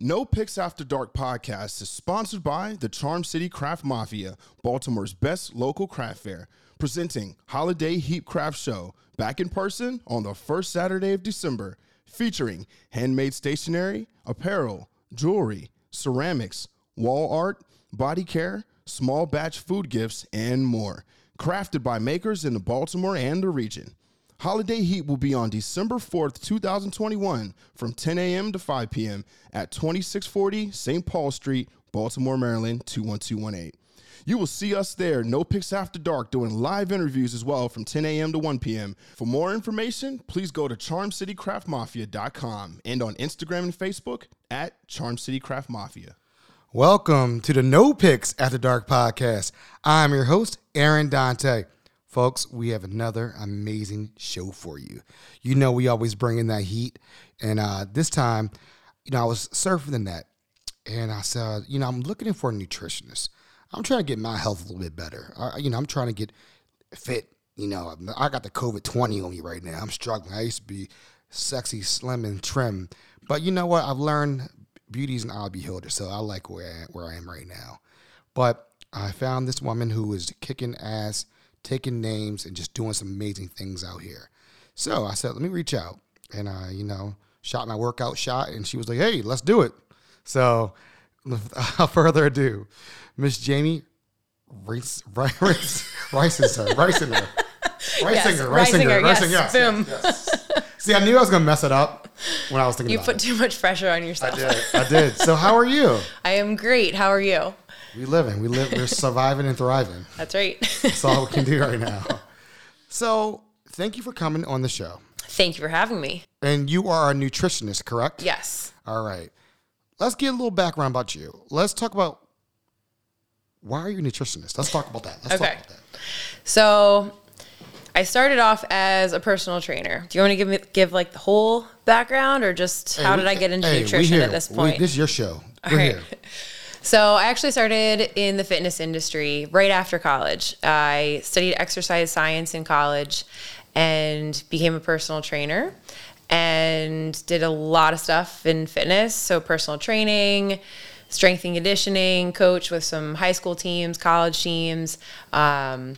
No Picks After Dark podcast is sponsored by the Charm City Craft Mafia, Baltimore's best local craft fair, presenting Holiday Heap Craft Show back in person on the first Saturday of December, featuring handmade stationery, apparel, jewelry, ceramics, wall art, body care, small batch food gifts, and more. Crafted by makers in the Baltimore and the region. Holiday Heap will be on December 4th, 2021 from 10 a.m. to 5 p.m. at 2640 St. Paul Street, Baltimore, Maryland 21218. You will see us there, No Picks After Dark, doing live interviews as well from 10 a.m. to 1 p.m. For more information, please go to charmcitycraftmafia.com and on Instagram and Facebook at Charm City Craft Mafia. Welcome to the No Picks After Dark podcast. I'm your host, Aaron Dante. Folks, we have another amazing show for you. You know, we always bring in that heat. And uh, this time, you know, I was surfing the net and I said, you know, I'm looking for a nutritionist. I'm trying to get my health a little bit better. I, you know, I'm trying to get fit. You know, I got the COVID 20 on me right now. I'm struggling. I used to be sexy, slim, and trim. But you know what? I've learned beauty's an eye beholder, so I like where I, where I am right now. But I found this woman who is kicking ass taking names and just doing some amazing things out here. So I said, let me reach out. And I, you know, shot my workout shot and she was like, hey, let's do it. So without further ado, Miss Jamie Rice, Rice, Rice, Rice, Rice, Reisinger, yes, Reisinger, Reisinger, yes, boom. Yes, yes. See, I knew I was going to mess it up when I was thinking you put it. too much pressure on yourself. I did. I did. So, how are you? I am great. How are you? We living. We live. We're surviving and thriving. That's right. That's all we can do right now. So, thank you for coming on the show. Thank you for having me. And you are a nutritionist, correct? Yes. All right. Let's get a little background about you. Let's talk about why are you a nutritionist? Let's talk about that. Let's okay. That. So, I started off as a personal trainer. Do you want to give me give like the whole background, or just how did I get into hey, nutrition at this point? We, this is your show. All We're right. So I actually started in the fitness industry right after college. I studied exercise science in college and became a personal trainer and did a lot of stuff in fitness. So personal training, strength and conditioning, coach with some high school teams, college teams. Um,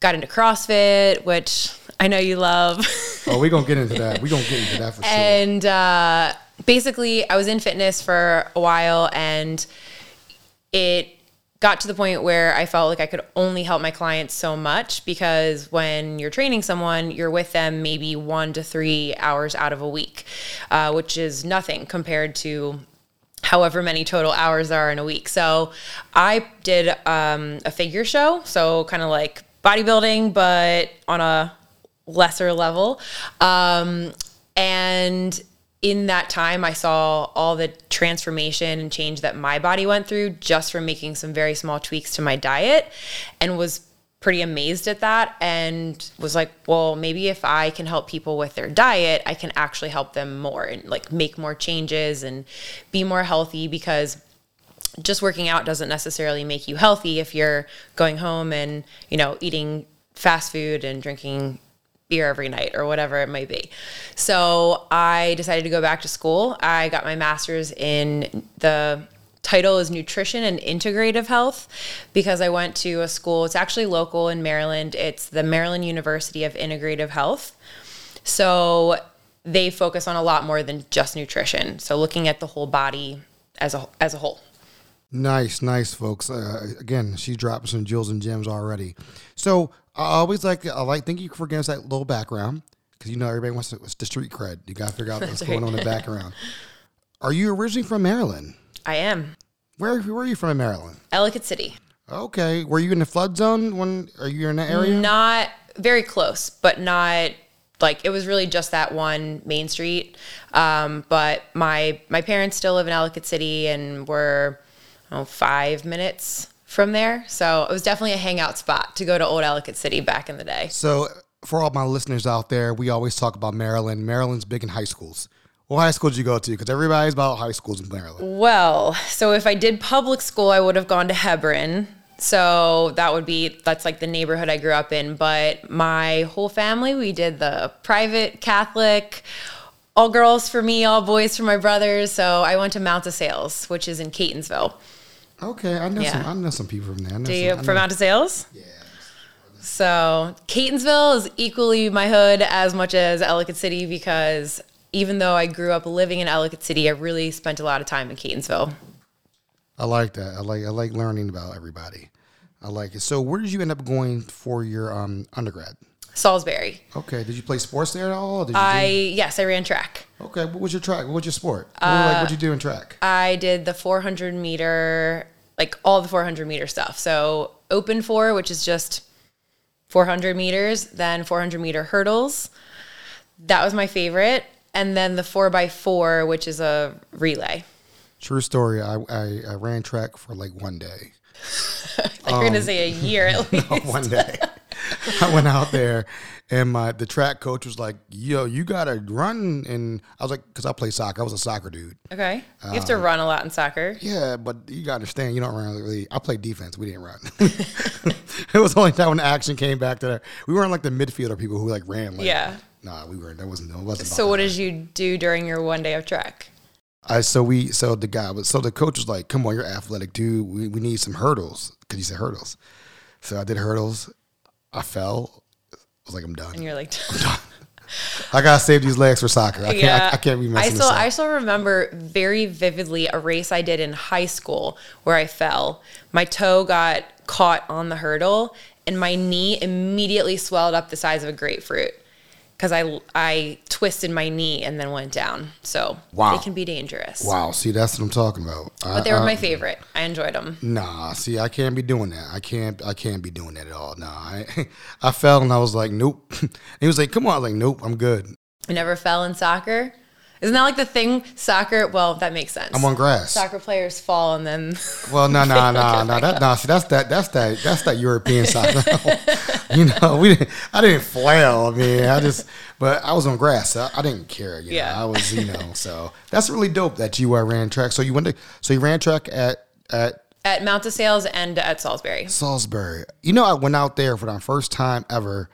got into CrossFit, which I know you love. oh, we're gonna get into that. We're gonna get into that for sure. And uh, basically, I was in fitness for a while and it got to the point where I felt like I could only help my clients so much because when you're training someone, you're with them maybe one to three hours out of a week, uh, which is nothing compared to however many total hours there are in a week. So I did um, a figure show, so kind of like bodybuilding, but on a lesser level. Um, and in that time, I saw all the transformation and change that my body went through just from making some very small tweaks to my diet and was pretty amazed at that and was like, well, maybe if I can help people with their diet, I can actually help them more and like make more changes and be more healthy because just working out doesn't necessarily make you healthy if you're going home and, you know, eating fast food and drinking beer every night or whatever it might be. So I decided to go back to school. I got my master's in the title is nutrition and integrative health because I went to a school, it's actually local in Maryland. It's the Maryland University of Integrative Health. So they focus on a lot more than just nutrition. So looking at the whole body as a as a whole. Nice, nice, folks. Uh, again, she dropped some jewels and gems already. So I always like, I like, thank you for giving us that little background because you know everybody wants to, the street cred. You got to figure out what's going on in the background. Are you originally from Maryland? I am. Where, where are you from in Maryland? Ellicott City. Okay. Were you in the flood zone when, are you in that area? Not very close, but not like it was really just that one main street. Um, but my my parents still live in Ellicott City, and we're know, five minutes from there. So it was definitely a hangout spot to go to Old Ellicott City back in the day. So for all my listeners out there, we always talk about Maryland. Maryland's big in high schools. What high school did you go to? Because everybody's about high schools in Maryland. Well, so if I did public school, I would have gone to Hebron. So that would be that's like the neighborhood I grew up in. But my whole family, we did the private Catholic all girls for me, all boys for my brothers. So I went to Mount de Sales, which is in Catonsville. Okay, I know Yeah. some. I know some people from there. Do some, you I know- from Mount de Sales? Yeah. So Catonsville is equally my hood as much as Ellicott City because even though I grew up living in Ellicott City, I really spent a lot of time in Catonsville. I like that. I like I like learning about everybody. I like it. So, where did you end up going for your um, undergrad? Salisbury. Okay. Did you play sports there at all? Or Did you I yes, I ran track. okay. What was your track? What was your sport? What, like, uh, what'd you do in track? I did the 400 meter, like all the 400 meter stuff. So open four, which is just 400 meters, then 400 meter hurdles. That was my favorite. And then the four by four, which is a relay. True story. I, I I ran track for like one day. Like you're gonna um, say a year at least. one day. I went out there, and my the track coach was like, "Yo, you gotta run." And I was like, "Cause I play soccer. I was a soccer dude." Okay. You have to uh, run a lot in soccer. Yeah, but you gotta understand, you don't run really. I played defense. We didn't run. it was only time when action came back to there. We weren't like the midfielder people who like ran. Like, Yeah. Nah, we weren't. That wasn't. It wasn't. So what that. did you do during your one day of track? I so we so the guy was so the coach was like, "Come on, you're athletic, dude. We, we need some hurdles because you said hurdles." So I did hurdles. I fell. I was like, "I'm done. And you're like, I'm done. I gotta save these legs for soccer. I can't. I, I can't be I messing still, this up." I still remember very vividly a race I did in high school where I fell. My toe got caught on the hurdle, and my knee immediately swelled up the size of a grapefruit because I I twisted my knee and then went down. So Wow. it can be dangerous. wow, see, that's what I'm talking about. But they were my favorite. I enjoyed them. Nah, see, I can't be doing that. I can't. I can't be doing that at all. Nah, I, I fell and I was like, "Nope." he was like, "Come on," I was like, "Nope, I'm good. I never fell in soccer. Isn't that like the thing? Soccer. Well, that makes sense. I'm on grass." Soccer players fall and then. Well, no, no, no, no. That, no. See, that's that. That's that. That's that European soccer. you know, we. Didn't, I didn't flail. I mean, I just. But I was on grass. So I, didn't care. You Yeah. know, I was. You know, so that's really dope that you uh, ran track. So you went to. So you ran track at at at Mount de Sales and at Salisbury. Salisbury. You know, I went out there for the first time ever.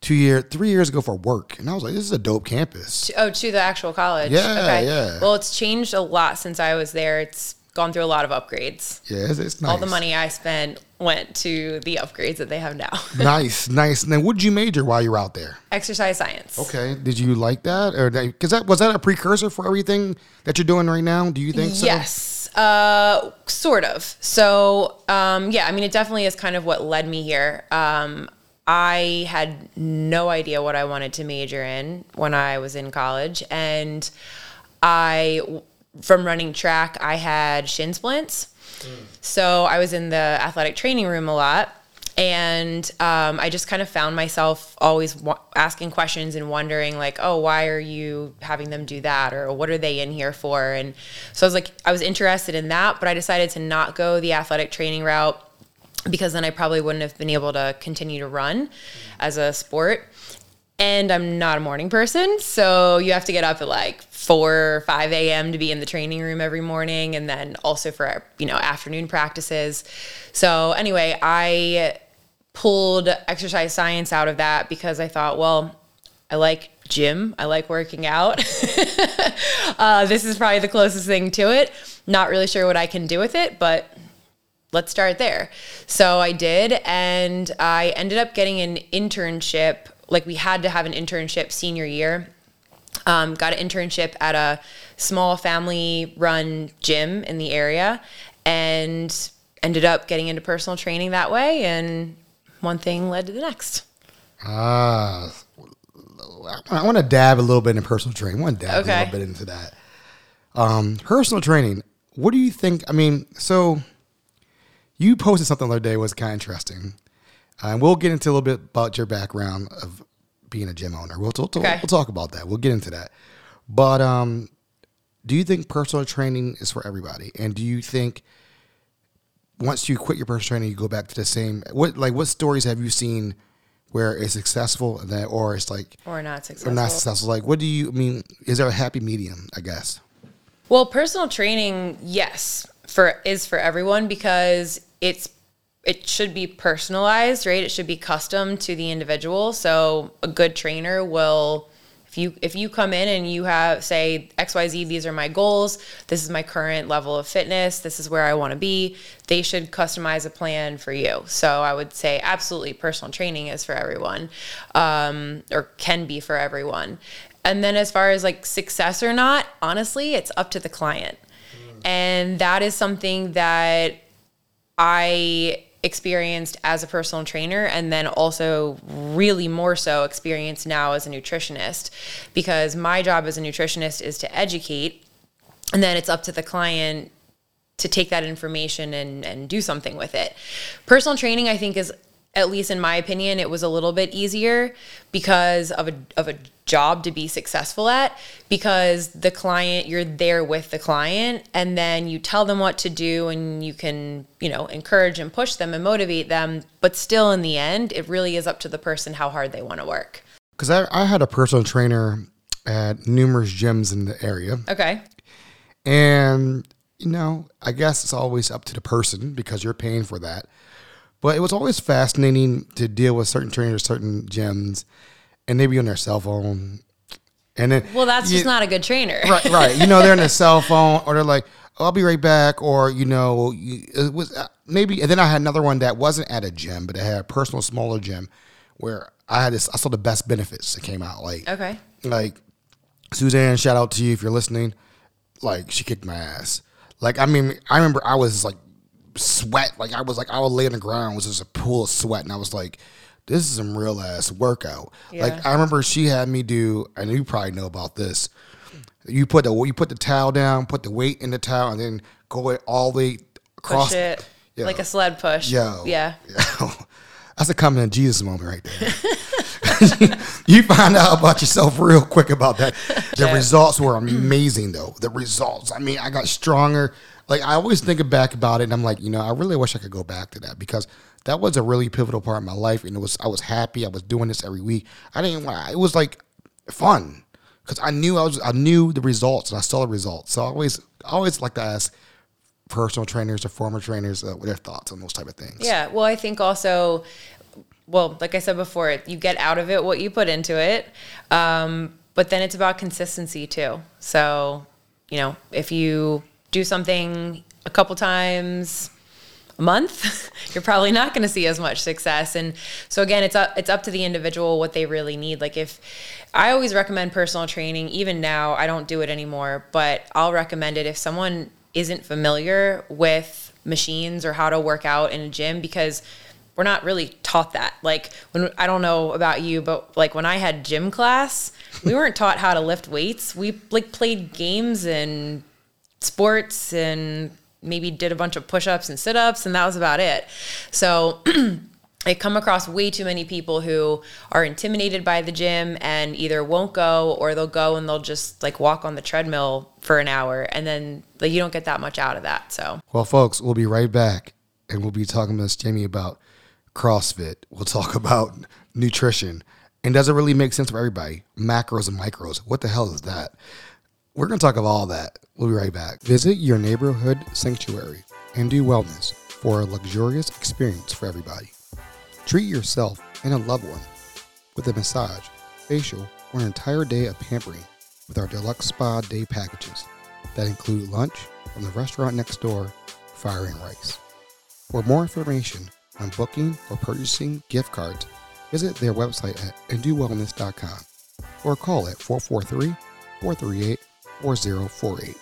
Two year, three years ago for work, and I was like, "This is a dope campus." Oh, to the actual college. Yeah, yeah. Well, it's changed a lot since I was there. It's gone through a lot of upgrades. Yeah, it's, it's nice. All the money I spent went to the upgrades that they have now. nice, nice. And then, what did you major while you were out there? Exercise science. Okay. Did you like that, or because that was that a precursor for everything that you're doing right now? Do you think so? Yes, uh, sort of. So, um, yeah, I mean, it definitely is kind of what led me here. Um, I had no idea what I wanted to major in when I was in college, and I, from running track, I had shin splints. So I was in the athletic training room a lot. And um, I just kind of found myself always wa- asking questions and wondering, like, oh, why are you having them do that? Or what are they in here for? And so I was like, I was interested in that, but I decided to not go the athletic training route because then I probably wouldn't have been able to continue to run as a sport. And I'm not a morning person, so you have to get up at like 4 or 5 a.m. to be in the training room every morning, and then also for you know afternoon practices. So anyway, I pulled exercise science out of that because I thought, well, I like gym, I like working out. uh, this is probably the closest thing to it. Not really sure what I can do with it, but let's start there. So I did, and I ended up getting an internship. Like we had to have an internship senior year. Um, got an internship at a small family run gym in the area and ended up getting into personal training that way. And one thing led to the next. Ah, I want to dab a little bit in personal training. I want to dab a little bit into that. Um, personal training. What do you think? I mean, so you posted something the other day was kind of interesting, uh, and we'll get into a little bit about your background of being a gym owner. We'll, we'll, Okay. we'll talk about that. We'll get into that. But um, do you think personal training is for everybody? And do you think once you quit your personal training, you go back to the same? What like what stories have you seen where it's successful and then, or it's like Or not successful. or not successful? Like, what do you I mean? Is there a happy medium? I guess. Well, personal training, yes, for is for everyone because it's it should be personalized, right? It should be custom to the individual. So a good trainer will If you if you come in and you have say XYZ these are my goals, this is my current level of fitness, this is where I want to be, they should customize a plan for you. So I would say absolutely personal training is for everyone. Um, or can be for everyone. And then as far as like success or not, honestly, it's up to the client. And that is something that I experienced as a personal trainer and then also really more so experienced now as a nutritionist because my job as a nutritionist is to educate and then it's up to the client to take that information and, and do something with it. Personal training, I think, is at least in my opinion, it was a little bit easier because of a of a job to be successful at because the client you're there with the client and then you tell them what to do and you can you know encourage and push them and motivate them but still in the end it really is up to the person how hard they want to work. Because I, I had a personal trainer at numerous gyms in the area. Okay. And you know i guess it's always up to the person because you're paying for that. But it was always fascinating to deal with certain trainers certain gyms and they be on their cell phone. And then Well, that's you, just not a good trainer. right, right. You know, they're on their cell phone or they're like, oh, I'll be right back. Or, you know, it was uh, maybe, and then I had another one that wasn't at a gym, but it had a personal smaller gym where I had this, I saw the best benefits that came out. Like, okay. Like, Suzanne, shout out to you if you're listening. Like, she kicked my ass. Like, I mean, I remember I was like sweat. Like, I was like, I would lay on the ground, was just a pool of sweat. And I was like, this is some real ass workout. Yeah. Like I remember she had me do, and you probably know about this. You put the you put the towel down, put the weight in the towel, and then go it all the way across. Yo. like a sled push. Yo, yeah. Yo. That's a coming in Jesus moment right there. you find out about yourself real quick about that. The yeah. results were amazing, though. The results. I mean, I got stronger. Like I always think back about it, and I'm like, you know, I really wish I could go back to that because that was a really pivotal part of my life, and it was I was happy. I was doing this every week. I didn't. want. It was like fun because I knew I was I knew the results, and I saw the results. So I always I always like to ask personal trainers or former trainers uh, their thoughts on those type of things. Yeah, well, I think also, well, like I said before, you get out of it what you put into it, um, but then it's about consistency too. So, you know, if you do something a couple times a month, you're probably not going to see as much success. And so again, it's up it's up to the individual what they really need. Like if I always recommend personal training, even now I don't do it anymore, but I'll recommend it if someone isn't familiar with machines or how to work out in a gym because we're not really taught that. Like when I don't know about you, but like when I had gym class, we weren't taught how to lift weights. We like played games and sports and maybe did a bunch of push-ups and sit-ups and that was about it so I come across way too many people who are intimidated by the gym and either won't go or they'll go and they'll just like walk on the treadmill for an hour and then like you don't get that much out of that. So well, folks, we'll be right back and we'll be talking to Jamie about CrossFit. We'll talk about nutrition and does it really make sense for everybody? Macros and micros. What the hell is that? We're going to talk of all that. We'll be right back. Visit your neighborhood sanctuary Indo Wellness for a luxurious experience for everybody. Treat yourself and a loved one with a massage, facial, or an entire day of pampering with our deluxe spa day packages that include lunch from the restaurant next door, Fire and Rice. For more information on booking or purchasing gift cards, visit their website at indowellness.com or call at 443 438 4048.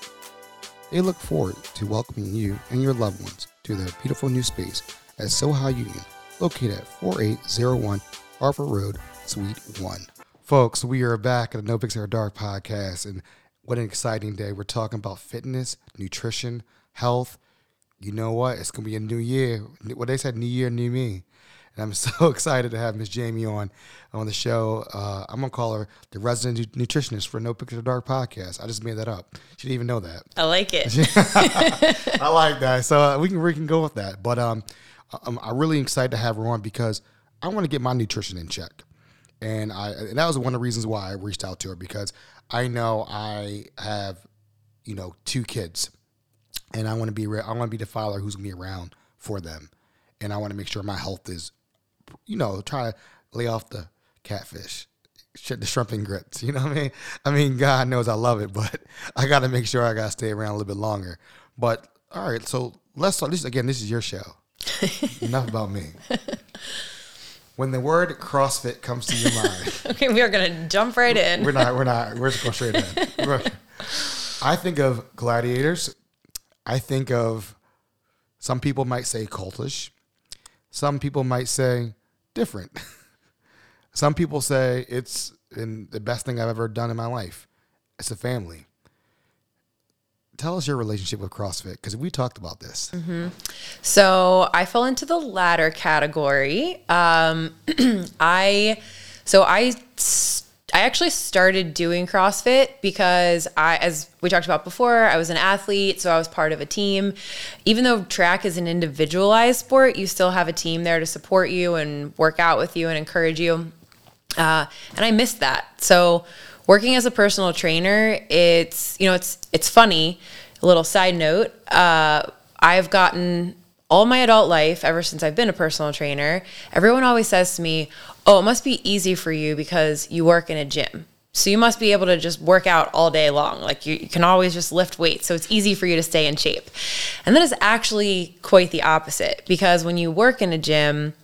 They look forward to welcoming you and your loved ones to their beautiful new space at Soha Union, located at 4801 Harford Road, Suite 1. Folks, we are back at the No Picks Dark podcast, and what an exciting day. We're talking about fitness, nutrition, health. You know what? It's going to be a new year. What they said, new year, new me. And I'm so excited to have Miss Jamie on on the show. Uh, I'm gonna call her the resident nutritionist for No Picture Dark podcast. I just made that up. She didn't even know that. I like it. I like that. So uh, we can we can go with that. But um, I'm, I'm really excited to have her on because I want to get my nutrition in check, and I and that was one of the reasons why I reached out to her because I know I have, you know, two kids, and I want to be I want to be the father who's gonna be around for them, and I want to make sure my health is you know, try to lay off the catfish. shit, the shrimp and grits. You know what I mean? I mean, God knows I love it, but I got to make sure I got to stay around a little bit longer. But all right, so let's start. This again, this is your show. Enough about me. When the word CrossFit comes to your mind, Okay, we are gonna jump right in. we're not. We're not. We're just going straight in. I think of gladiators. I think of some people might say cultish. Some people might say different. Some people say it's the best thing I've ever done in my life. It's a family. Tell us your relationship with CrossFit because we talked about this. So I fell into the latter category. Um, I so I I actually started doing CrossFit because I, as we talked about before, I was an athlete, so I was part of a team. Even though track is an individualized sport, you still have a team there to support you and work out with you and encourage you. Uh, and I missed that. So working as a personal trainer, it's you know it's it's funny. A little side note: uh, I've gotten all my adult life, ever since I've been a personal trainer, everyone always says to me, "Oh, it must be easy for you because you work in a gym." So you must be able to just work out all day long. Like you, you can always just lift weights. So it's easy for you to stay in shape. And that is actually quite the opposite because when you work in a gym,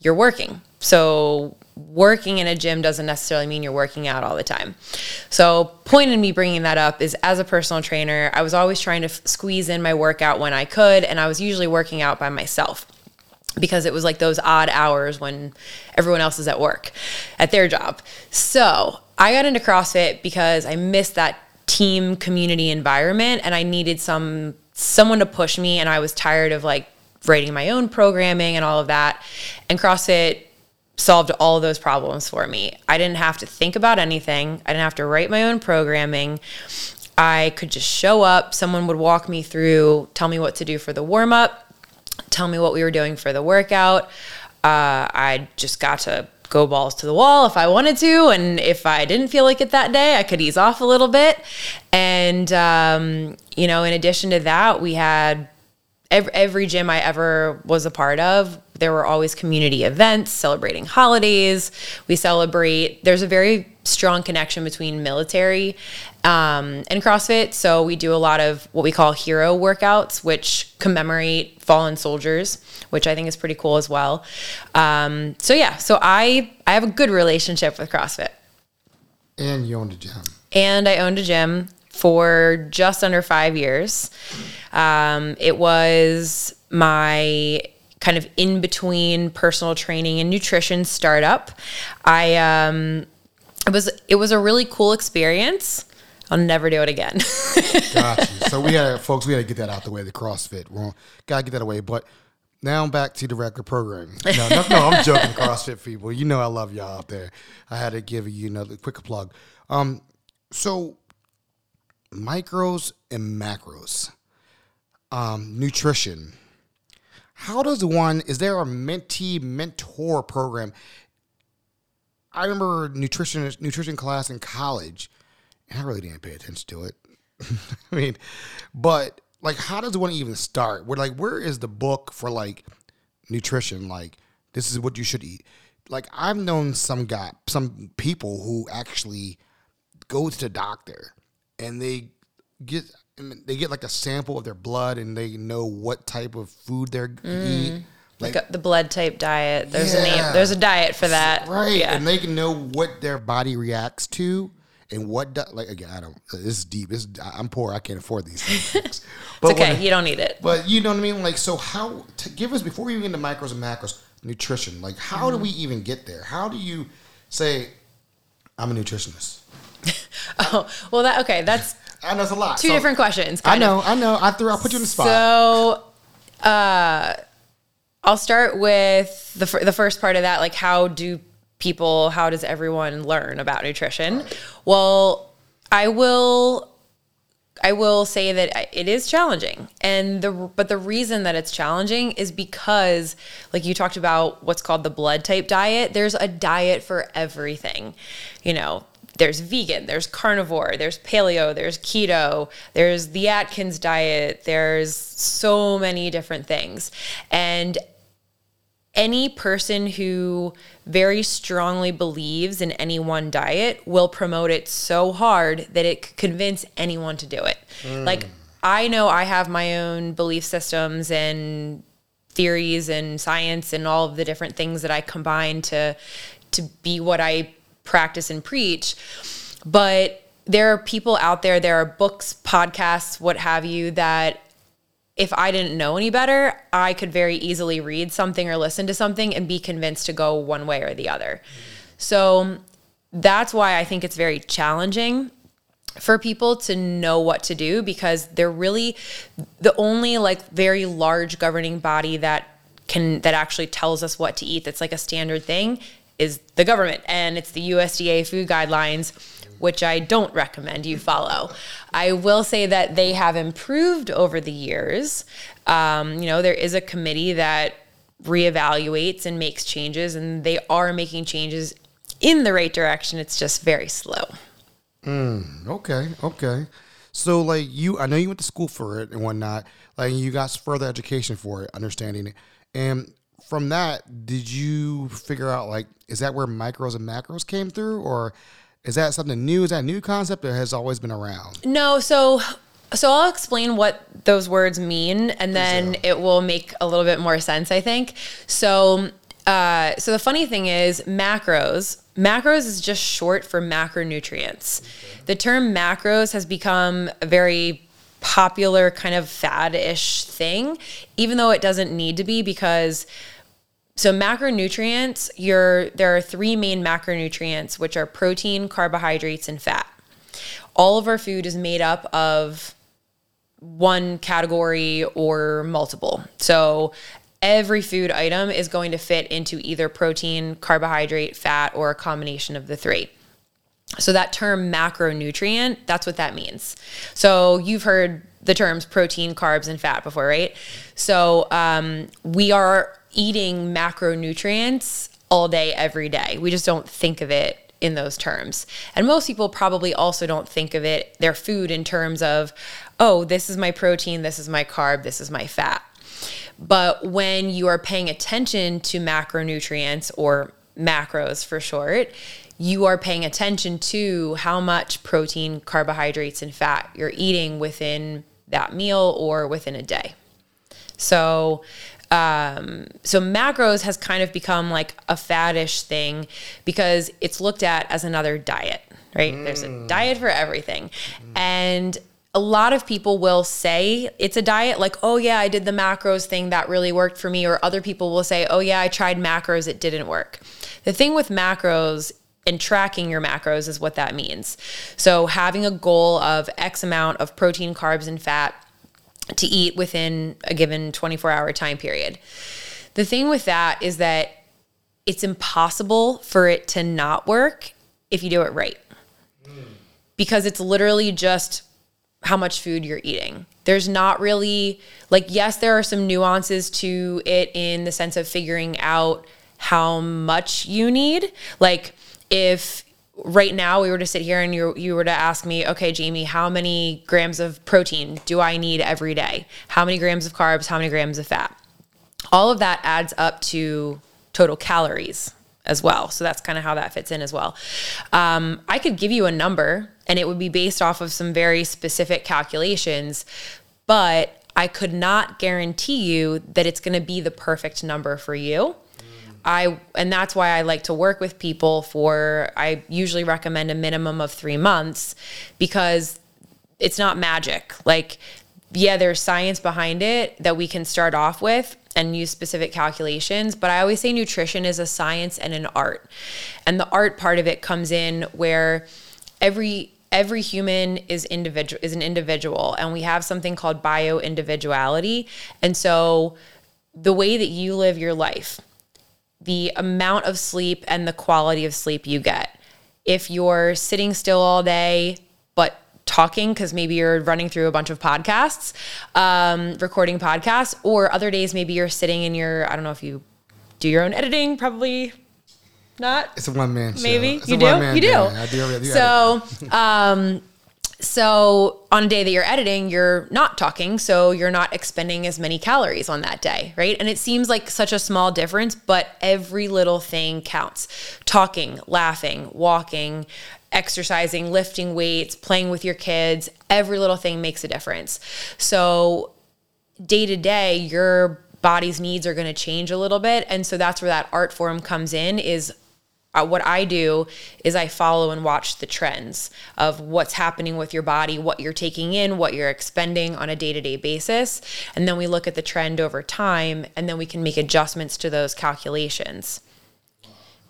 you're working. So working in a gym doesn't necessarily mean you're working out all the time. So point in me bringing that up is as a personal trainer, I was always trying to f- squeeze in my workout when I could, and I was usually working out by myself because it was like those odd hours when everyone else is at work at their job. So I got into CrossFit because I missed that team community environment and I needed some someone to push me and I was tired of like writing my own programming and all of that. And CrossFit solved all those problems for me. I didn't have to think about anything. I didn't have to write my own programming. I could just show up, someone would walk me through, tell me what to do for the warm up, tell me what we were doing for the workout. Uh, I just got to go balls to the wall if I wanted to. And if I didn't feel like it that day, I could ease off a little bit. And, um, you know, in addition to that, we had every, every gym I ever was a part of, there were always community events celebrating holidays. We celebrate, there's a very strong connection between military um, and CrossFit. So we do a lot of what we call hero workouts, which commemorate fallen soldiers, which I think is pretty cool as well. Um, so yeah, so I, I have a good relationship with CrossFit And you own the gym. and I owned a gym for just under five years. Um, it was my kind of in between personal training and nutrition startup. I um, it was it was a really cool experience. I'll never do it again. gotcha. So we had, folks, we had to get that out the way. The CrossFit, we gotta get that away. But now I'm back to the regular programming. No, no, no I'm joking, CrossFit people. You know I love y'all out there. I had to give you another quick plug. Um, so micros and macros, um, nutrition. How does one? Is there a mentee mentor program? I remember nutrition nutrition class in college, and I really didn't pay attention to it. I mean, but like, how does one even start? Where like, where is the book for like nutrition? Like, this is what you should eat. Like, I've known some guy, some people who actually go to the doctor and they get they get like a sample of their blood and they know what type of food they're eat. Mm. Like, the blood type diet. There's a name. There's a diet for that. right, Yeah. and they can know what their body reacts to and what do, like again. I don't. This is deep. This is, I'm poor. I can't afford these things. it's okay. when- you don't need it. but you know what I mean? Like, so how to give us before we get into macros and macros, nutrition. Like, how do we even get there? How do you say, I'm a nutritionist? Oh, well, that okay. That's I know it's a lot. two So- different questions. I kind of. know, I know. I threw. I put you in the spot. So, uh, I'll start with the the first part of that. Like, how do people? How does everyone learn about nutrition? Well, I will. I will say that it is challenging, and the but the reason that it's challenging is because, like you talked about, what's called the blood type diet. There's a diet for everything, you know. There's vegan, there's carnivore, there's paleo, there's keto, there's the Atkins diet, there's so many different things. And any person who very strongly believes in any one diet will promote it so hard that it could convince anyone to do it. Hmm. Like I know I have my own belief systems and theories and science and all of the different things that I combine to to be what I practice and preach. But there are people out there, there are books, podcasts, what have you, that if I didn't know any better, I could very easily read something or listen to something and be convinced to go one way or the other. So that's why I think it's very challenging for people to know what to do because they're really the only like very large governing body that can that actually tells us what to eat that's like a standard thing is the government and it's the USDA food guidelines which I don't recommend you follow. I will say that they have improved over the years. Um, you know, there is a committee that reevaluates and makes changes, and they are making changes in the right direction. It's just very slow. Okay, okay. So like you, I know you went to school for it and whatnot. Like you got further education for it, understanding it, and from that, did you figure out like is that where micros and macros came through, or is that something new? Is that a new concept or has always been around? No, so so I'll explain what those words mean and then it will make a little bit more sense, I think. So uh, so the funny thing is macros macros is just short for macronutrients. The term macros has become a very popular kind of fad-ish thing, even though it doesn't need to be because so macronutrients, you're, there are three main macronutrients, which are protein, carbohydrates, and fat. All of our food is made up of one category or multiple. So every food item is going to fit into either protein, carbohydrate, fat, or a combination of the three. So that term macronutrient, that's what that means. So you've heard the terms protein, carbs, and fat before, right? So um, we are eating macronutrients all day, every day. We just don't think of it in those terms. And most people probably also don't think of it, their food, in terms of, oh, this is my protein, this is my carb, this is my fat. But when you are paying attention to macronutrients or macros for short, you are paying attention to how much protein, carbohydrates, and fat you're eating within that meal or within a day. So, um, so macros has kind of become like a faddish thing because it's looked at as another diet, right? There's a diet for everything. And a lot of people will say it's a diet, like, oh, yeah, I did the macros thing, that really worked for me. Or other people will say, oh, yeah, I tried macros, it didn't work. The thing with macros and tracking your macros is what that means. So, having a goal of X amount of protein, carbs, and fat to eat within a given 24 hour time period. The thing with that is that it's impossible for it to not work if you do it right. Because it's literally just how much food you're eating. There's not really, like, yes, there are some nuances to it in the sense of figuring out how much you need. Like, if right now we were to sit here and you, you were to ask me, okay, Jamie, how many grams of protein do I need every day? How many grams of carbs? How many grams of fat? All of that adds up to total calories as well. So that's kind of how that fits in as well. Um, I could give you a number and it would be based off of some very specific calculations, but I could not guarantee you that it's going to be the perfect number for you. I and that's why I like to work with people for I usually recommend a minimum of 3 months because it's not magic. Like yeah, there's science behind it that we can start off with and use specific calculations, but I always say nutrition is a science and an art. And the art part of it comes in where every every human is individual is an individual and we have something called bio individuality. And so the way that you live your life, the amount of sleep and the quality of sleep you get. If you're sitting still all day, but talking because maybe you're running through a bunch of podcasts, um, recording podcasts, or other days maybe you're sitting in your, I don't know if you do your own editing, probably not. It's a one man show. Maybe you do. You do. band. Do. I do So, um, So on a day that you're editing, you're not talking, so you're not expending as many calories on that day, right? And it seems like such a small difference, but every little thing counts. Talking, laughing, walking, exercising, lifting weights, playing with your kids, every little thing makes a difference. So day to day, your body's needs are going to change a little bit, and so that's where that art form comes in is what I do is I follow and watch the trends of what's happening with your body, what you're taking in, what you're expending on a day to day basis. And then we look at the trend over time and then we can make adjustments to those calculations.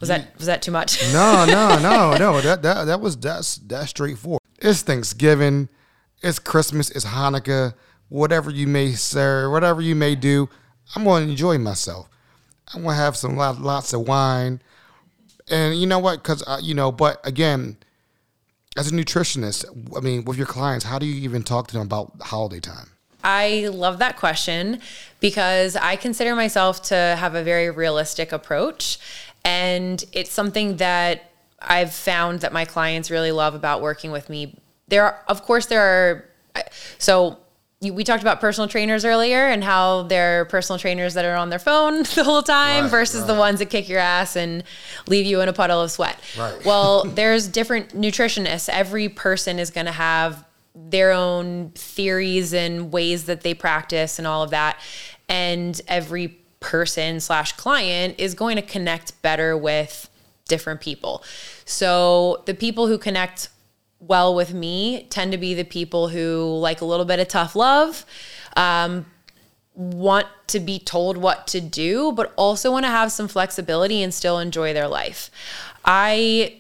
Was that was that too much? No, no, no, no. That that that was that's that's straightforward. It's Thanksgiving, it's Christmas, it's Hanukkah, whatever you may say, whatever you may do. I'm going to enjoy myself. I'm going to have some lot, lots of wine and you know what? Because uh, you know, but again, as a nutritionist, I mean, with your clients, how do you even talk to them about holiday time? I love that question because I consider myself to have a very realistic approach. And it's something that I've found that my clients really love about working with me. There are, of course, there are, so we talked about personal trainers earlier and how they're personal trainers that are on their phone the whole time right, versus right. the ones that kick your ass and leave you in a puddle of sweat. Right. Well, there's different nutritionists. Every person is going to have their own theories and ways that they practice and all of that. And every person slash client is going to connect better with different people. So the people who connect well with me tend to be the people who like a little bit of tough love, um, want to be told what to do, but also want to have some flexibility and still enjoy their life. I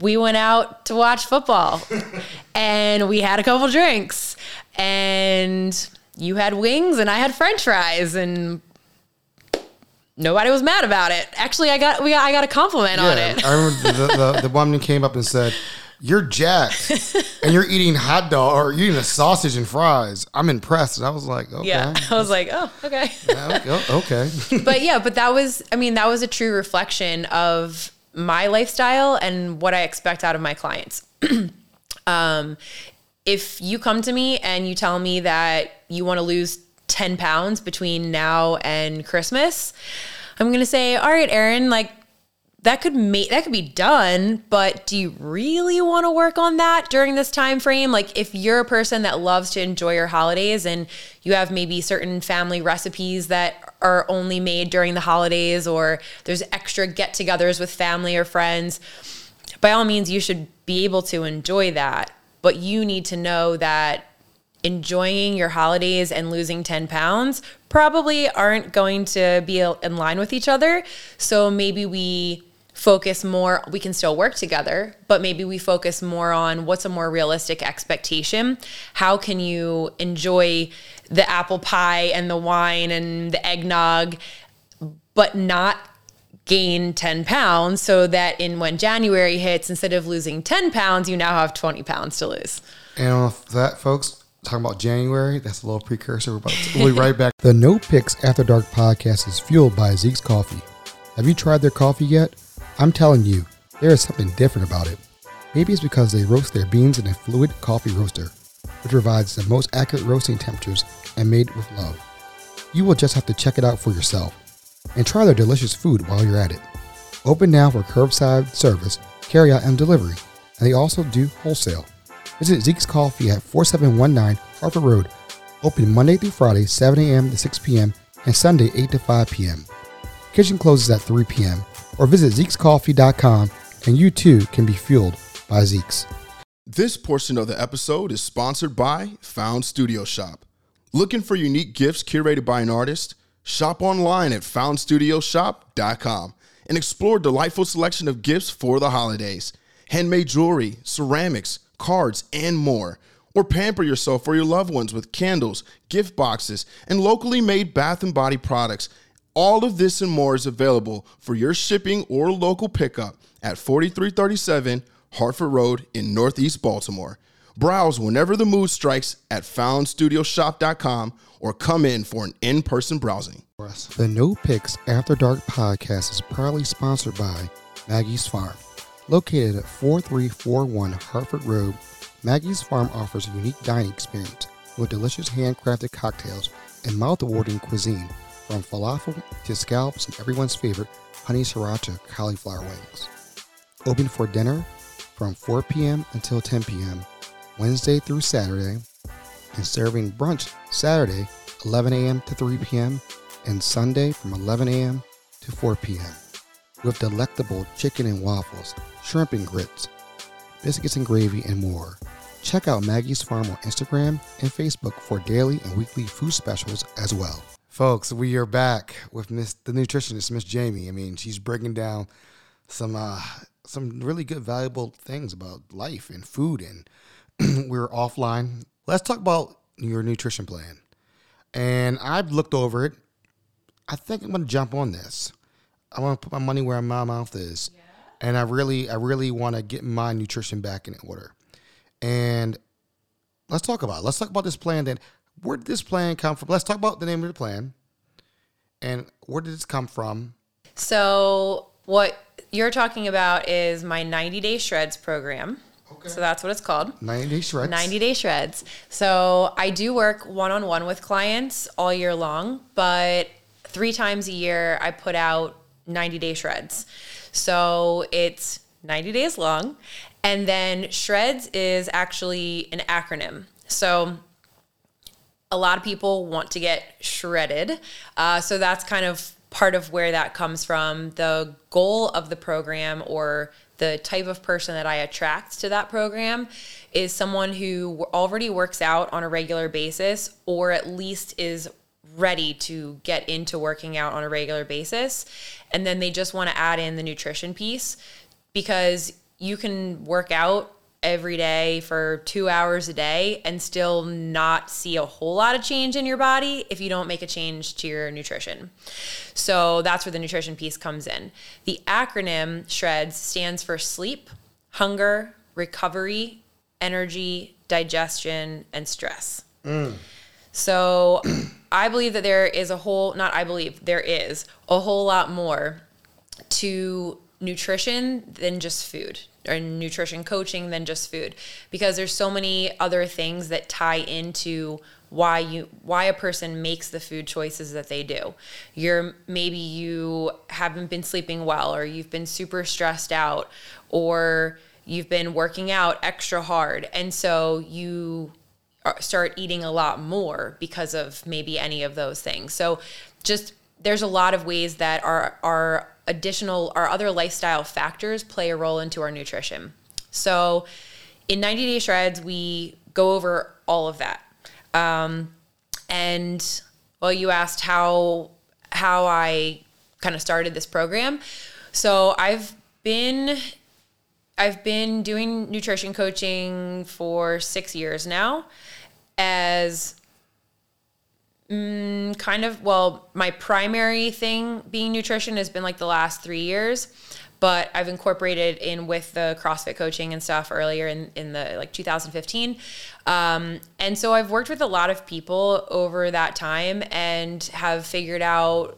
we went out to watch football and we had a couple drinks and you had wings and I had french fries and nobody was mad about it. Actually, I got we got, I got a compliment yeah, on it. I remember the, the, the woman came up and said, you're jacked and you're eating hot dog or you're eating a sausage and fries. I'm impressed. And I was like, okay. Yeah. I was like, oh, okay. yeah, okay. but yeah, but that was, I mean, that was a true reflection of my lifestyle and what I expect out of my clients. um, if you come to me and you tell me that you want to lose 10 pounds between now and Christmas, I'm going to say, all right, Erin, like, that could make that could be done but do you really want to work on that during this time frame? Like if you're a person that loves to enjoy your holidays and you have maybe certain family recipes that are only made during the holidays or there's extra get-togethers with family or friends by all means you should be able to enjoy that. But you need to know that enjoying your holidays and losing 10 pounds probably aren't going to be in line with each other. So maybe we focus more we can still work together but maybe we focus more on what's a more realistic expectation. How can you enjoy the apple pie and the wine and the eggnog but not gain 10 pounds so that in when january hits instead of losing 10 pounds you now have 20 pounds to lose? And with that folks talking about january that's a little precursor. We're about to we'll be right back. The no picks after dark podcast is fueled by zeke's coffee. Have you tried their coffee yet I'm telling you, there is something different about it. Maybe it's because they roast their beans in a fluid coffee roaster, which provides the most accurate roasting temperatures and made with love. You will just have to check it out for yourself and try their delicious food while you're at it. Open now for curbside service, carryout, and delivery, and they also do wholesale. Visit Zeke's Coffee at 4719 Harford Road, open Monday through Friday, 7 a.m. to 6 p.m., and Sunday, 8 to 5 p.m. Kitchen closes at 3 p.m or visit Zeke'sCoffee.com and you too can be fueled by Zeke's. This portion of the episode is sponsored by Found Studio Shop. Looking for unique gifts curated by an artist? Shop online at foundstudioshop.com and explore delightful selection of gifts for the holidays. Handmade jewelry, ceramics, cards, and more. Or pamper yourself or your loved ones with candles, gift boxes, and locally made bath and body products all of this and more is available for your shipping or local pickup at 4337 Harford Road in Northeast Baltimore. Browse whenever the mood strikes at foundstudioshop.com or come in for an in person browsing. The No Picks After Dark podcast is proudly sponsored by Maggie's Farm, located at 4341 Harford Road, Maggie's Farm offers a unique dining experience with delicious handcrafted cocktails and mouth-watering cuisine from falafel to scallops and everyone's favorite honey sriracha cauliflower wings. Open for dinner from 4 p.m. until 10 p.m. Wednesday through Saturday, and serving brunch Saturday 11 a.m. to 3 p.m. and Sunday from 11 a.m. to 4 p.m. with delectable chicken and waffles, shrimp and grits, biscuits and gravy, and more. Check out Maggie's Farm on Instagram and Facebook for daily and weekly food specials as well. Folks, we are back with Miss the nutritionist, Miss Jamie. I mean, she's breaking down some uh, some really good, valuable things about life and food. And we're offline. Let's talk about your nutrition plan. And I've looked over it. I think I'm gonna jump on this. I want to put my money where my mouth is, and I really, I really want to get my nutrition back in order. And let's talk about it. Let's talk about this plan. Then, where did this plan come from? Let's talk about the name of the plan, and where did this come from? So, what you're talking about is my 90 day shreds program. Okay. So, that's what it's called. 90 day shreds. 90 day shreds. So I do work one on one with clients all year long, but three times a year I put out 90 day shreds. So it's 90 days long. And then shreds is actually an acronym. So a lot of people want to get shredded. Uh, so that's kind of part of where that comes from. The goal of the program or the type of person that I attract to that program is someone who already works out on a regular basis or at least is ready to get into working out on a regular basis. And then they just want to add in the nutrition piece because you can work out every day for two hours a day and still not see a whole lot of change in your body if you don't make a change to your nutrition. So that's where the nutrition piece comes in. The acronym SHREDS stands for sleep, hunger, recovery, energy, digestion, and stress. So I believe that there is a whole, not I believe, there is a whole lot more to nutrition than just food or nutrition coaching than just food. Because there's so many other things that tie into why you why a person makes the food choices that they do. You're maybe you haven't been sleeping well or you've been super stressed out or you've been working out extra hard and so you start eating a lot more because of maybe any of those things. So just there's a lot of ways that our our additional our other lifestyle factors play a role into our nutrition. So in 90 day shreds we go over all of that. Um, and well you asked how how I kind of started this program. So I've been I've been doing nutrition coaching for 6 years now as Mm, kind of well my primary thing being nutrition has been like the last three years but i've incorporated in with the crossfit coaching and stuff earlier in, in the like 2015 um, and so i've worked with a lot of people over that time and have figured out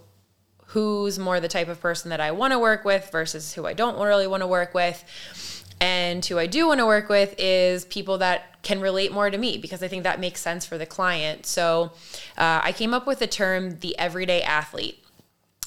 who's more the type of person that i want to work with versus who i don't really want to work with. And who I do want to work with is people that can relate more to me because I think that makes sense for the client. So uh, I came up with the term the everyday athlete.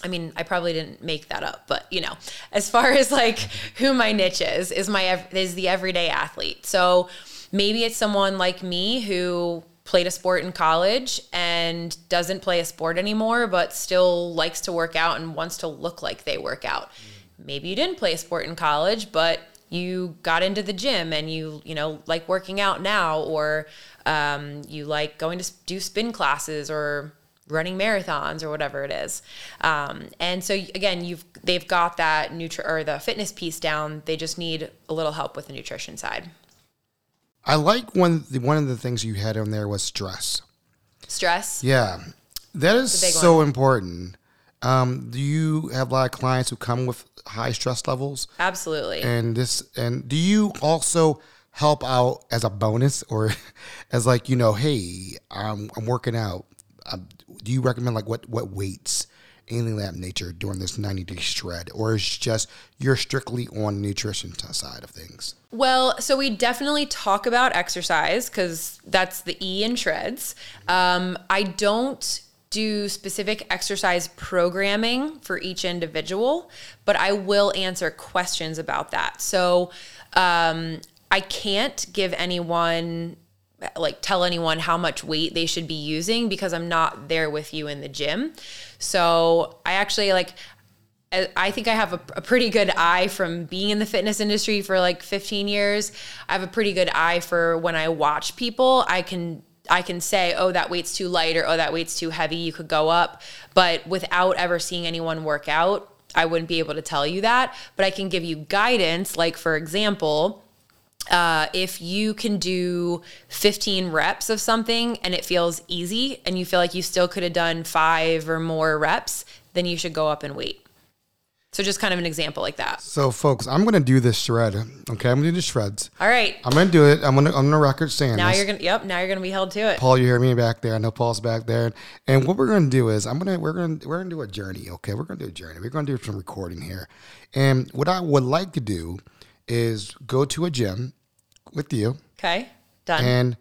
I mean, I probably didn't make that up, but you know, as far as like who my niche is, is my is the everyday athlete. So maybe it's someone like me who played a sport in college and doesn't play a sport anymore, but still likes to work out and wants to look like they work out. Maybe you didn't play a sport in college, but you got into the gym and you you know like working out now or um, you like going to do spin classes or running marathons or whatever it is um, and so again you've they've got that nutri- or the fitness piece down they just need a little help with the nutrition side I like one. The, one of the things you had on there was stress. stress Yeah, that is so important. Um, do you have a lot of clients who come with high stress levels? absolutely And this, and do you also help out as a bonus or as like you know, hey, I'm I'm working out. Um, do you recommend like what what weights anything of that nature during this 90 day shred, or is it just you're strictly on nutrition side of things? Well, so we definitely talk about exercise because that's the E in shreds. Um, I don't do specific exercise programming for each individual, but I will answer questions about that. So um, I can't give anyone like tell anyone how much weight they should be using because I'm not there with you in the gym. So I actually like I think I have a, a, pretty good eye from being in the fitness industry for like 15 years. I have a pretty good eye for when I watch people. I can I can say, oh, that weight's too light or oh, that weight's too heavy. You could go up. But without ever seeing anyone work out, I wouldn't be able to tell you that. But I can give you guidance. Like, for example, uh, if you can do 15 reps of something and it feels easy and you feel like you still could have done five or more reps, then you should go up and weight. So just kind of an example like that. So, folks, I'm going to do this shred. Okay, I'm going to do the shreds. All right. I'm going to do it. I'm going to on the record saying now this. you're going. to Yep. Now you're to be held to it. Paul, you hear me back there. I know Paul's back there. And what we're going to do is I'm to we're going to we're to do a journey. Okay, we're going to do a journey. We're going to do some recording here. And what I would like to do is go to a gym with you. Okay. Done. And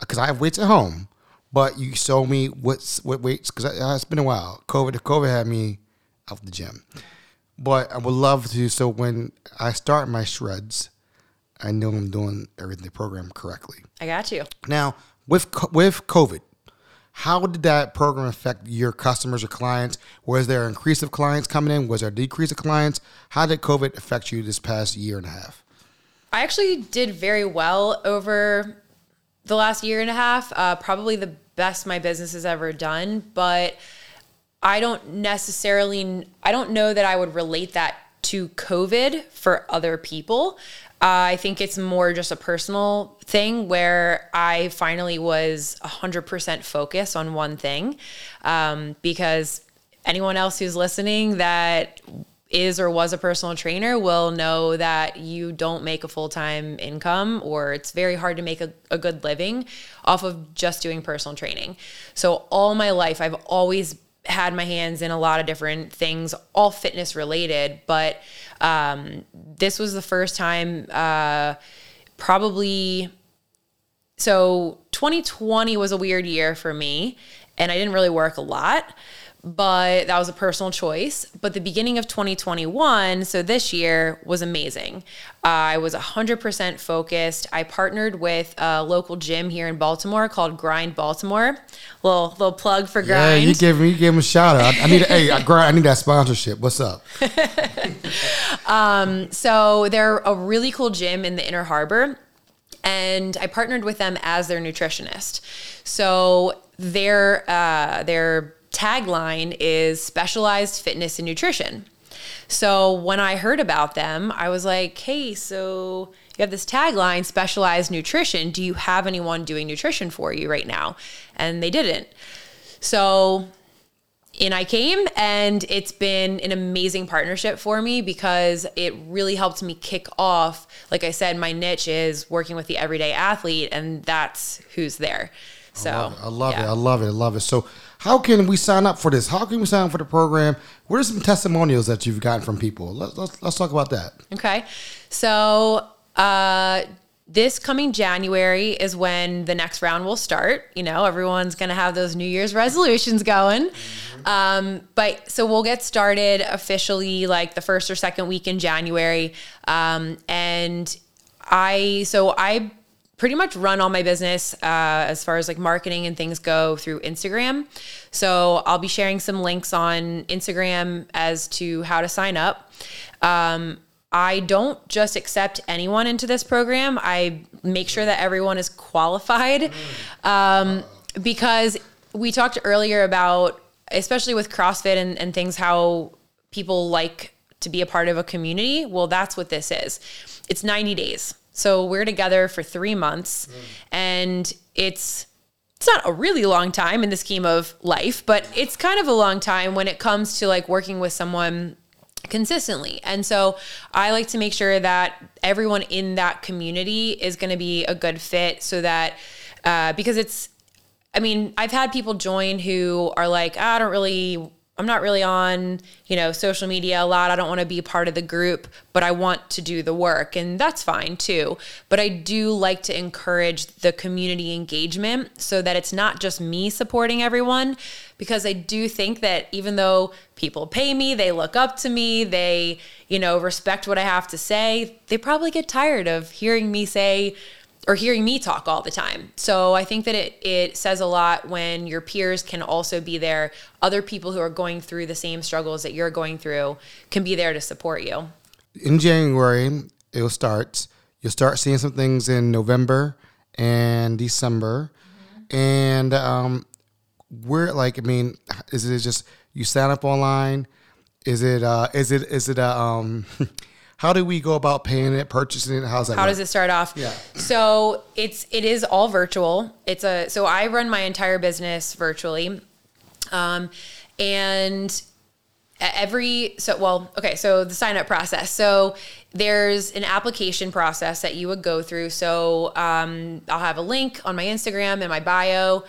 because I have weights at home, but you show me what's what weights because it's been a while. COVID, COVID had me out of the gym. But I would love to. So when I start my shreds, I know I'm doing everything the program correctly. I got you. Now with with COVID, how did that program affect your customers or clients? Was there an increase of clients coming in? Was there a decrease of clients? How did COVID affect you this past year and a half? I actually did very well over the last year and a half. Uh, probably the best my business has ever done, but I don't necessarily, I don't know that I would relate that to COVID for other people. Uh, I think it's more just a personal thing where I finally was 100% focused on one thing. Um, because anyone else who's listening that is or was a personal trainer will know that you don't make a full time income or it's very hard to make a, a, good living off of just doing personal training. So, all my life, I've always had my hands in a lot of different things, all fitness related. But um, this was the first time, uh, probably. So 2020 was a weird year for me, and I didn't really work a lot but that was a personal choice. But the beginning of 2021, so this year, was amazing. Uh, I was 100% focused. I partnered with a local gym here in Baltimore called Grind Baltimore. Little little plug for Grind. Yeah, you gave me you gave him a shout out. I need hey, I, I need that sponsorship. What's up? um, so they're a really cool gym in the Inner Harbor and I partnered with them as their nutritionist. So their uh, their tagline is specialized fitness and nutrition. So when I heard about them, I was like, hey, so you have this tagline, specialized nutrition. Do you have anyone doing nutrition for you right now? And they didn't. So in I came, and it's been an amazing partnership for me because it really helped me kick off. Like I said, my niche is working with the everyday athlete, and that's who's there. So I love it. I love, yeah. it. I love it. I love it. So how can we sign up for this? How can we sign up for the program? What are some testimonials that you've gotten from people? Let's let's, let's talk about that. Okay, so. Uh, this coming January is when the next round will start. You know, everyone's going to have those New Year's resolutions going. Mm-hmm. Um, but so we'll get started officially like the first or second week in January. Um, and I, so I pretty much run all my business uh, as far as like marketing and things go through Instagram. So I'll be sharing some links on Instagram as to how to sign up. Um, I don't just accept anyone into this program. I make sure that everyone is qualified um, because we talked earlier about, especially with CrossFit and, and things, how people like to be a part of a community. Well, that's what this is. It's 90 days. So we're together for three months, mm. and it's it's not a really long time in the scheme of life, but it's kind of a long time when it comes to like working with someone consistently. And so I like to make sure that everyone in that community is going to be a good fit so that uh, because it's I mean, I've had people join who are like, I don't really I'm not really on, you know, social media a lot. I don't want to be part of the group, but I want to do the work and that's fine too. But I do like to encourage the community engagement so that it's not just me supporting everyone because I do think that even though people pay me, they look up to me, they, you know, respect what I have to say, they probably get tired of hearing me say or hearing me talk all the time. So I think that it it says a lot when your peers can also be there. Other people who are going through the same struggles that you're going through can be there to support you. In January, it'll start. You'll start seeing some things in November and December, mm-hmm. and um, we're like, I mean, is it just you sign up online? Is it uh, is it is it a um, how do we go about paying it, purchasing it? How's that? How work? does it start off? Yeah. So it's it is all virtual. It's a so I run my entire business virtually, um, and every so well okay so the sign up process so there's an application process that you would go through so um, i'll have a link on my instagram and my bio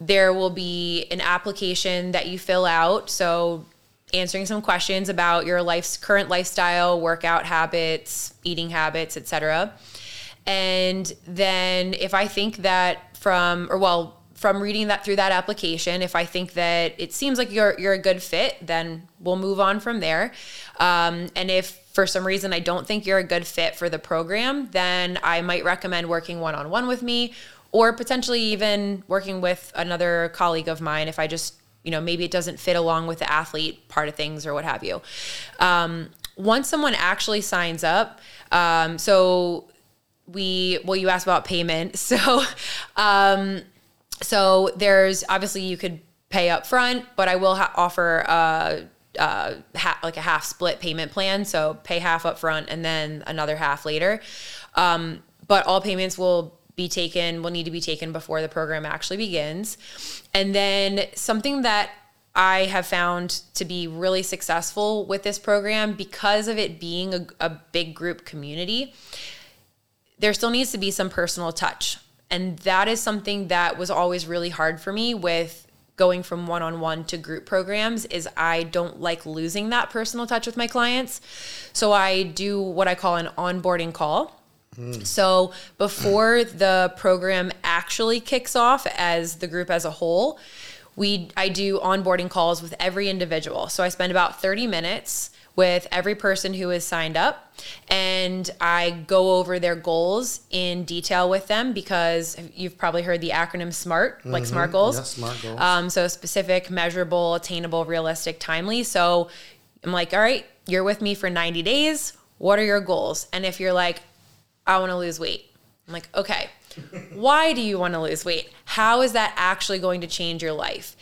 there will be an application that you fill out so answering some questions about your life's current lifestyle, workout habits, eating habits, etc. And then if I think that from or well, from reading that through that application, if I think that it seems like you're you're a good fit, then we'll move on from there. Um, and if for some reason I don't think you're a good fit for the program, then I might recommend working one on one with me, or potentially even working with another colleague of mine if I just you know maybe it doesn't fit along with the athlete part of things or what have you. Um, once someone actually signs up um, so we well you asked about payment. So um, so there's obviously you could pay up front but i will ha- offer a, a ha- like a half split payment plan. So pay half up front and then another half later. Um, but all payments will be taken, will need to be taken before the program actually begins. And then something that I have found to be really successful with this program because of it being a, a big group community, there still needs to be some personal touch. And that is something that was always really hard for me with going from one-on-one to group programs is I don't like losing that personal touch with my clients. So I do what I call an onboarding call so before the program actually kicks off as the group as a whole, we I do onboarding calls with every individual. So I spend about 30 minutes with every person who is signed up and I go over their goals in detail with them because you've probably heard the acronym SMART, like mm-hmm. SMART goals. SMART goals. Um, so specific, measurable, attainable, realistic, timely. So I'm like, all right, you're with me for 90 days. What are your goals? And if you're like, I want to lose weight. I'm like, okay, why do you want to lose weight? How is that actually going to change your life?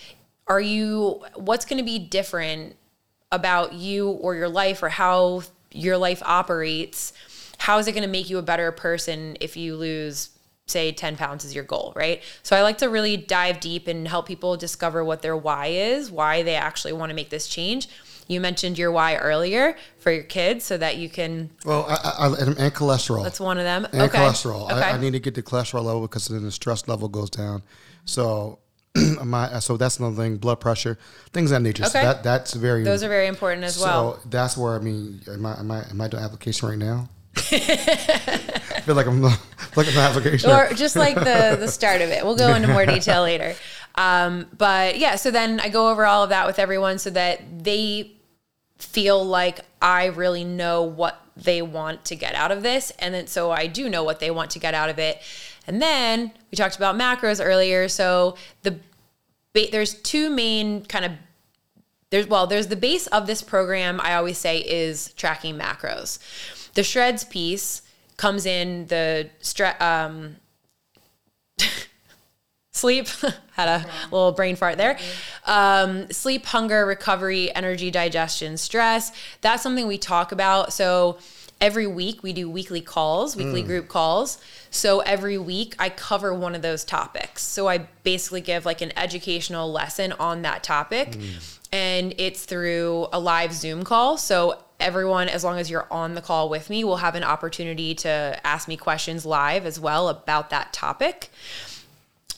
Are you, what's going to be different about you or your life or how your life operates? How is it going to make you a better person if you lose, say, 10 pounds is your goal, right? So I like to really dive deep and help people discover what their why is, why they actually want to make this change you mentioned your why earlier for your kids so that you can. Well, I, I, and, cholesterol. That's one of them. And okay. cholesterol. Okay. I, I, need to get the cholesterol level because then the stress level goes down. So. my, so that's another thing. Blood pressure, things of that nature. Okay. So that that's very. Those are very important as well. So that's where I mean, am I am I am I doing application right now? I feel like I'm looking at application. Or just like the the start of it. We'll go into more detail later. Um, but yeah, so then I go over all of that with everyone so that they feel like I really know what they want to get out of this. And then so I do know what they want to get out of it. And then we talked about macros earlier. So the there's two main kind of there's well, there's the base of this program I always say is tracking macros. The shreds piece comes in the stre- um, sleep. Had a little brain fart there. Um, sleep hunger recovery energy digestion stress. That's something we talk about. So every week we do weekly calls weekly mm. group calls. So every week i cover one of those topics. So i basically give like an educational lesson on that topic. Mm. and it's through a live zoom call. So everyone as long as you're on the call with me will have an opportunity to ask me questions live as well about that topic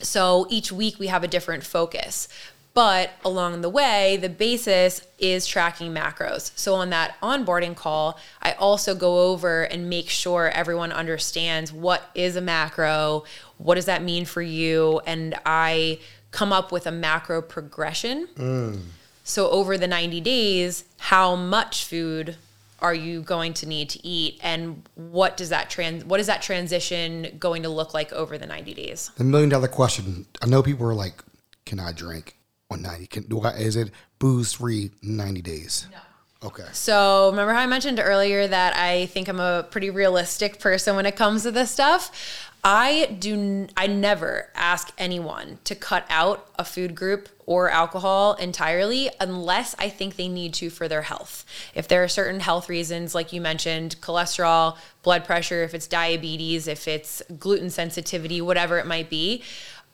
so each week we have a different focus. But along the way, the basis is tracking macros. So on that onboarding call, I also go over and make sure everyone understands what is a macro, what does that mean for you, and I come up with a macro progression. Mm. So over the 90 days, how much food are you going to need to eat and what does that trans what is that transition going to look like over the 90 days? The million dollar question. I know people are like, "Can I drink on ninety? Can do I? Is it booze free ninety days?" No. Okay. So remember how I mentioned earlier that I think I'm a pretty realistic person when it comes to this stuff? I do I never ask anyone to cut out a food group or alcohol entirely unless I think they need to for their health. If there are certain health reasons like you mentioned, cholesterol, blood pressure, if it's diabetes, if it's gluten sensitivity, whatever it might be,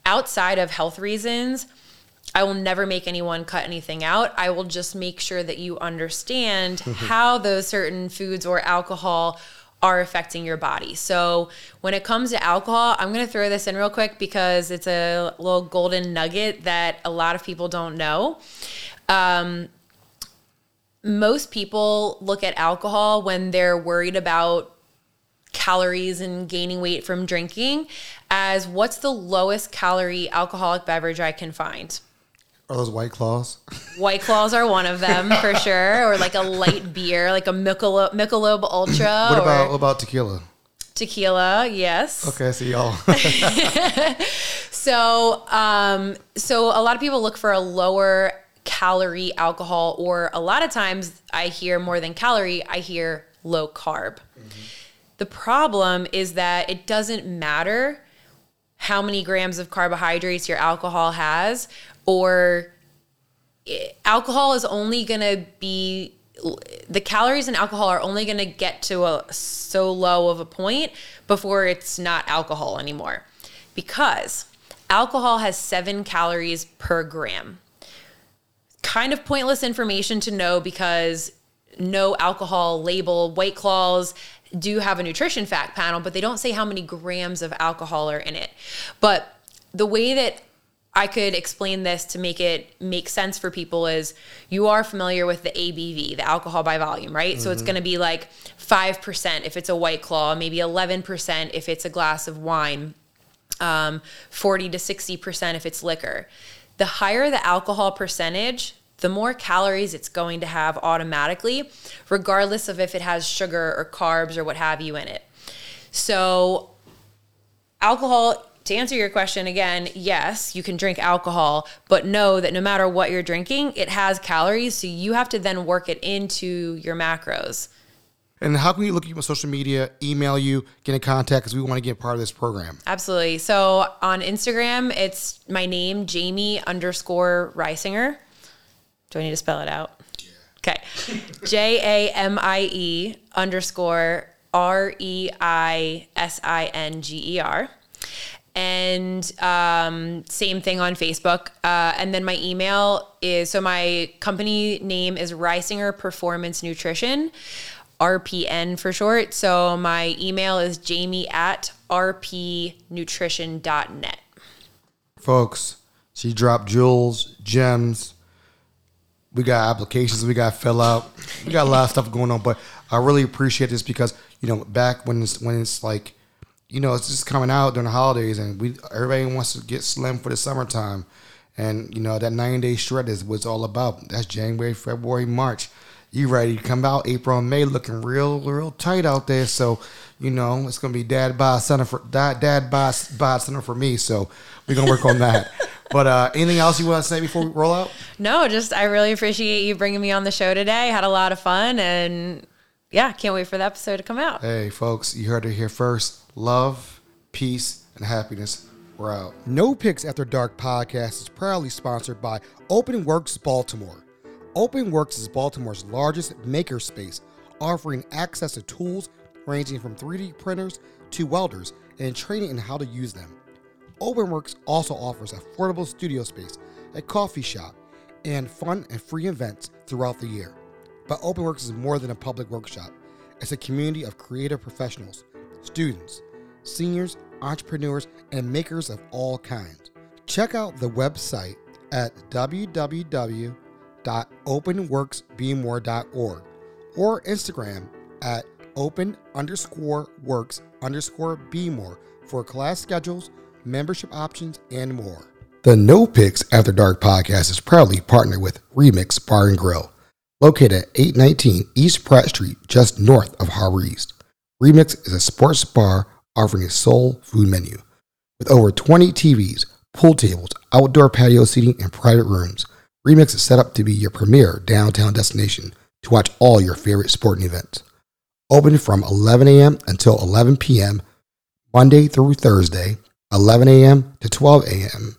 outside of health reasons, I will never make anyone cut anything out. I will just make sure that you understand how those certain foods or alcohol are affecting your body. So, when it comes to alcohol, I'm going to throw this in real quick because it's a little golden nugget that a lot of people don't know. Um, most people look at alcohol when they're worried about calories and gaining weight from drinking as what's the lowest calorie alcoholic beverage I can find. Are those white claws? White Claws are one of them for sure, or like a light beer, like a Michelob, Michelob Ultra, What about what about tequila? tequila. Yes. Okay, so y'all. So, um, so a lot of people look for a lower calorie alcohol, or a lot of times I hear more than calorie, I hear low carb. The problem is that it doesn't matter how many grams of carbohydrates your alcohol has, or eh, alcohol is only going to be the calories in alcohol are only going to get to a so low of a point before it's not alcohol anymore. Because alcohol has 7 calories per gram. Kind of pointless information to know because no alcohol label white claws do have a nutrition fact panel but they don't say how many grams of alcohol are in it. But the way that I could explain this to make it make sense for people is you are familiar with the ABV, the alcohol by volume, right? So it's going to be like 5% if it's a white claw, maybe 11% if it's a glass of wine, um, 40 to 60% if it's liquor. The higher the alcohol percentage, the more calories it's going to have automatically, regardless of if it has sugar or carbs or what have you in it. So, alcohol to answer your question again, yes, you can drink alcohol, but know that no matter what you're drinking, it has calories. So you have to then work it into your macros. and how can we look at you on social media, email you, get in contact because we want to get part of this program? Absolutely. So on Instagram, it's my name, Jamie underscore Reisinger. Do I need to spell it out? Yeah. Okay. J A M I E underscore R E I S I N G E R. And um, same thing on Facebook. Uh, and then my email is so my company name is Reisinger Performance Nutrition, RPN for short. So my email is jamie at rpnutrition.net. Folks, she dropped jewels, gems. We got applications we got to fill out. We got a lot of stuff going on, but I really appreciate this because you know back when it's when it's like you know it's just coming out during the holidays and we everybody wants to get slim for the summertime, and you know that nine day shred is what's all about. That's January, February, March. You ready to come out April and May looking real real tight out there. So you know it's gonna be dad by center for dad dad by by center for me. So we're gonna work on that. But uh, anything else you want to say before we roll out? No, just I really appreciate you bringing me on the show today. Had a lot of fun and yeah, can't wait for the episode to come out. Hey, folks, you heard it here first. Love, peace, and happiness. We're out. No Picks After Dark podcast is proudly sponsored by Open Works Baltimore. Open Works is Baltimore's largest makerspace, offering access to tools ranging from 3D printers to welders and training in how to use them. OpenWorks also offers affordable studio space, a coffee shop, and fun and free events throughout the year. But OpenWorks is more than a public workshop. It's a community of creative professionals, students, seniors, entrepreneurs, and makers of all kinds. Check out the website at www.openworksbmore.org or Instagram at open underscore works underscore bmore for class schedules, membership options, and more. The No Picks After Dark podcast is proudly partnered with Remix Bar and Grill, located at 819 East Pratt Street, just north of Harbor East. Remix is a sports bar offering a soul food menu. With over 20 TVs, pool tables, outdoor patio seating, and private rooms, Remix is set up to be your premier downtown destination to watch all your favorite sporting events. Open from 11 a.m. until 11 p.m. Monday through Thursday, 11 a.m. to 12 a.m.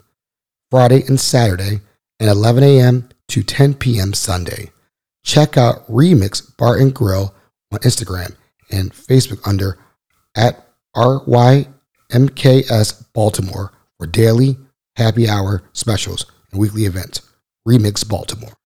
Friday and Saturday, and 11 a.m. to 10 p.m. Sunday. Check out Remix Bar and Grill on Instagram and Facebook under at RYMKS Baltimore for daily happy hour specials and weekly events. Remix Baltimore.